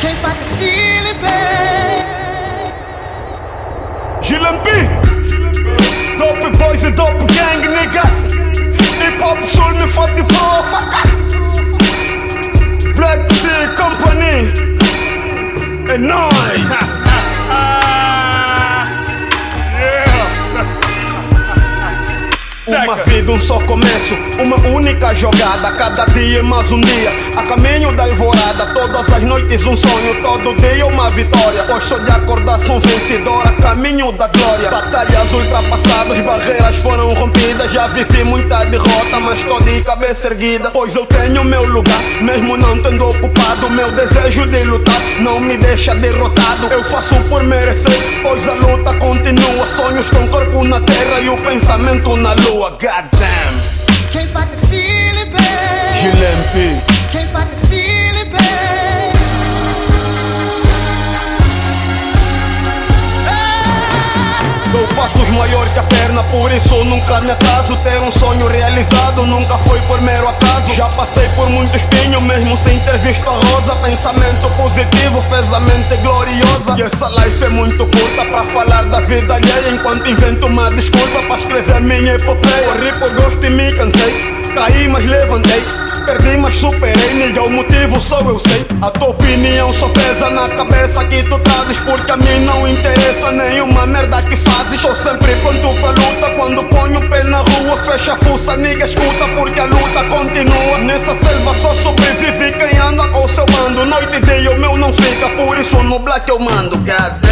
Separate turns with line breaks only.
Can't fight the feeling, babe.
GLMP Dope boys e dope gang niggas. Hip hop soul me fuck the fucker Black Tea Company. É nóis Uma vida, um só começo, uma única jogada. Cada dia mais um dia, a caminho da alvorada. Todas as noites um sonho, todo dia uma vitória. Pois sou de acordação vencedora, caminho da glória. Batalhas ultrapassadas, barreiras foram rompidas. Já vivi muita derrota, mas estou de cabeça erguida. Pois eu tenho meu lugar, mesmo não tendo ocupado. Meu desejo de lutar não me deixa derrotado. Eu faço por merecer, pois a luta continua. Sonhos com corpo na terra e o pensamento na lua. Goddamn,
Can't fight the feeling, babe.
GLMP.
Can't fight the feeling, babe.
Por isso nunca me atraso. Ter um sonho realizado nunca foi por mero acaso. Já passei por muito espinho, mesmo sem ter visto a rosa. Pensamento positivo fez a mente gloriosa. E essa life é muito curta para falar da vida alheia. Enquanto invento uma desculpa para escrever minha epopeia. Corri por gosto e me cansei. Caí, mas levantei. Perdi, mas superei. Ninguém o motivo, só eu sei. A tua opinião só pesa na cabeça que tu trazes. Porque a mim não interessa fecha a fuça, niga escuta. Porque a luta continua. Nessa selva só sobrevive quem anda com seu bando. Noite e dia o meu não fica. Por isso no black eu mando. God